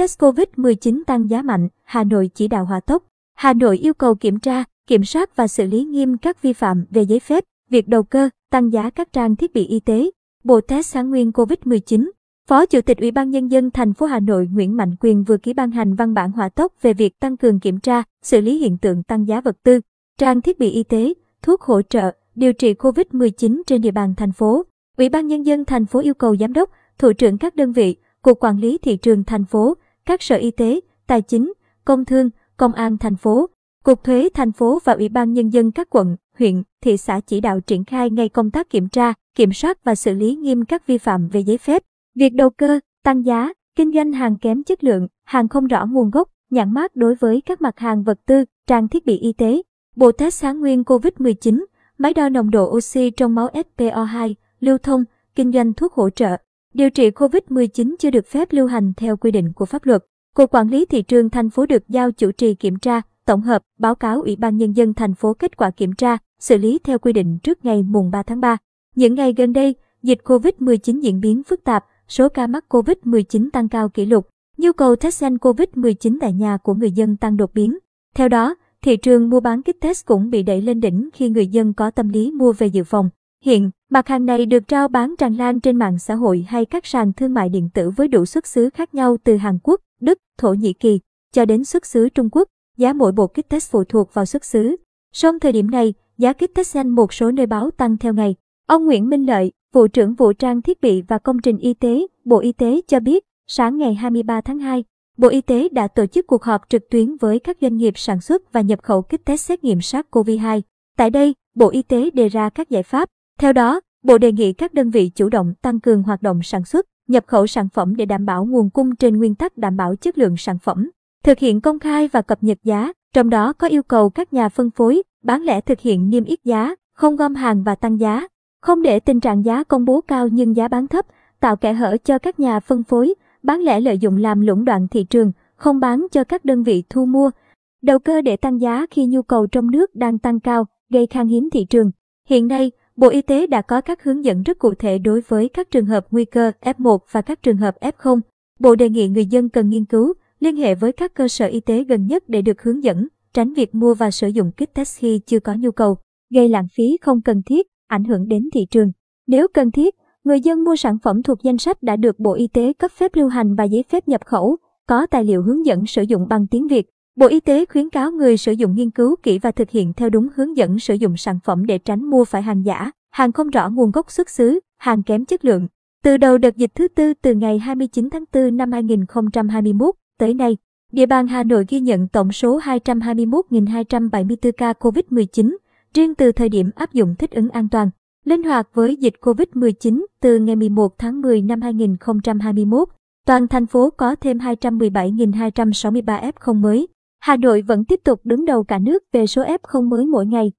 test COVID-19 tăng giá mạnh, Hà Nội chỉ đạo hòa tốc. Hà Nội yêu cầu kiểm tra, kiểm soát và xử lý nghiêm các vi phạm về giấy phép, việc đầu cơ, tăng giá các trang thiết bị y tế. Bộ test sáng nguyên COVID-19 Phó Chủ tịch Ủy ban Nhân dân thành phố Hà Nội Nguyễn Mạnh Quyền vừa ký ban hành văn bản hỏa tốc về việc tăng cường kiểm tra, xử lý hiện tượng tăng giá vật tư, trang thiết bị y tế, thuốc hỗ trợ, điều trị COVID-19 trên địa bàn thành phố. Ủy ban Nhân dân thành phố yêu cầu giám đốc, thủ trưởng các đơn vị, Cục Quản lý Thị trường thành phố, các sở y tế, tài chính, công thương, công an thành phố, Cục Thuế thành phố và Ủy ban Nhân dân các quận, huyện, thị xã chỉ đạo triển khai ngay công tác kiểm tra, kiểm soát và xử lý nghiêm các vi phạm về giấy phép, việc đầu cơ, tăng giá, kinh doanh hàng kém chất lượng, hàng không rõ nguồn gốc, nhãn mát đối với các mặt hàng vật tư, trang thiết bị y tế. Bộ test kháng nguyên COVID-19, máy đo nồng độ oxy trong máu SPO2, lưu thông, kinh doanh thuốc hỗ trợ, Điều trị COVID-19 chưa được phép lưu hành theo quy định của pháp luật. Cục Quản lý Thị trường thành phố được giao chủ trì kiểm tra, tổng hợp, báo cáo Ủy ban Nhân dân thành phố kết quả kiểm tra, xử lý theo quy định trước ngày mùng 3 tháng 3. Những ngày gần đây, dịch COVID-19 diễn biến phức tạp, số ca mắc COVID-19 tăng cao kỷ lục, nhu cầu test nhanh COVID-19 tại nhà của người dân tăng đột biến. Theo đó, thị trường mua bán kit test cũng bị đẩy lên đỉnh khi người dân có tâm lý mua về dự phòng. Hiện, mặt hàng này được trao bán tràn lan trên mạng xã hội hay các sàn thương mại điện tử với đủ xuất xứ khác nhau từ Hàn Quốc, Đức, Thổ Nhĩ Kỳ cho đến xuất xứ Trung Quốc. Giá mỗi bộ kit test phụ thuộc vào xuất xứ. Song thời điểm này, giá kit test nhanh một số nơi báo tăng theo ngày. Ông Nguyễn Minh Lợi, vụ trưởng vụ trang thiết bị và công trình y tế, Bộ Y tế cho biết, sáng ngày 23 tháng 2, Bộ Y tế đã tổ chức cuộc họp trực tuyến với các doanh nghiệp sản xuất và nhập khẩu kit test xét nghiệm SARS-CoV-2. Tại đây, Bộ Y tế đề ra các giải pháp theo đó, Bộ đề nghị các đơn vị chủ động tăng cường hoạt động sản xuất, nhập khẩu sản phẩm để đảm bảo nguồn cung trên nguyên tắc đảm bảo chất lượng sản phẩm, thực hiện công khai và cập nhật giá, trong đó có yêu cầu các nhà phân phối, bán lẻ thực hiện niêm yết giá, không gom hàng và tăng giá, không để tình trạng giá công bố cao nhưng giá bán thấp, tạo kẽ hở cho các nhà phân phối, bán lẻ lợi dụng làm lũng đoạn thị trường, không bán cho các đơn vị thu mua. Đầu cơ để tăng giá khi nhu cầu trong nước đang tăng cao, gây khan hiếm thị trường. Hiện nay, Bộ Y tế đã có các hướng dẫn rất cụ thể đối với các trường hợp nguy cơ F1 và các trường hợp F0. Bộ đề nghị người dân cần nghiên cứu, liên hệ với các cơ sở y tế gần nhất để được hướng dẫn, tránh việc mua và sử dụng kit test khi chưa có nhu cầu, gây lãng phí không cần thiết, ảnh hưởng đến thị trường. Nếu cần thiết, người dân mua sản phẩm thuộc danh sách đã được Bộ Y tế cấp phép lưu hành và giấy phép nhập khẩu, có tài liệu hướng dẫn sử dụng bằng tiếng Việt. Bộ Y tế khuyến cáo người sử dụng nghiên cứu kỹ và thực hiện theo đúng hướng dẫn sử dụng sản phẩm để tránh mua phải hàng giả, hàng không rõ nguồn gốc xuất xứ, hàng kém chất lượng. Từ đầu đợt dịch thứ tư từ ngày 29 tháng 4 năm 2021 tới nay, địa bàn Hà Nội ghi nhận tổng số 221.274 ca COVID-19, riêng từ thời điểm áp dụng thích ứng an toàn, linh hoạt với dịch COVID-19 từ ngày 11 tháng 10 năm 2021. Toàn thành phố có thêm 217.263 F0 mới. Hà Nội vẫn tiếp tục đứng đầu cả nước về số F0 mới mỗi ngày.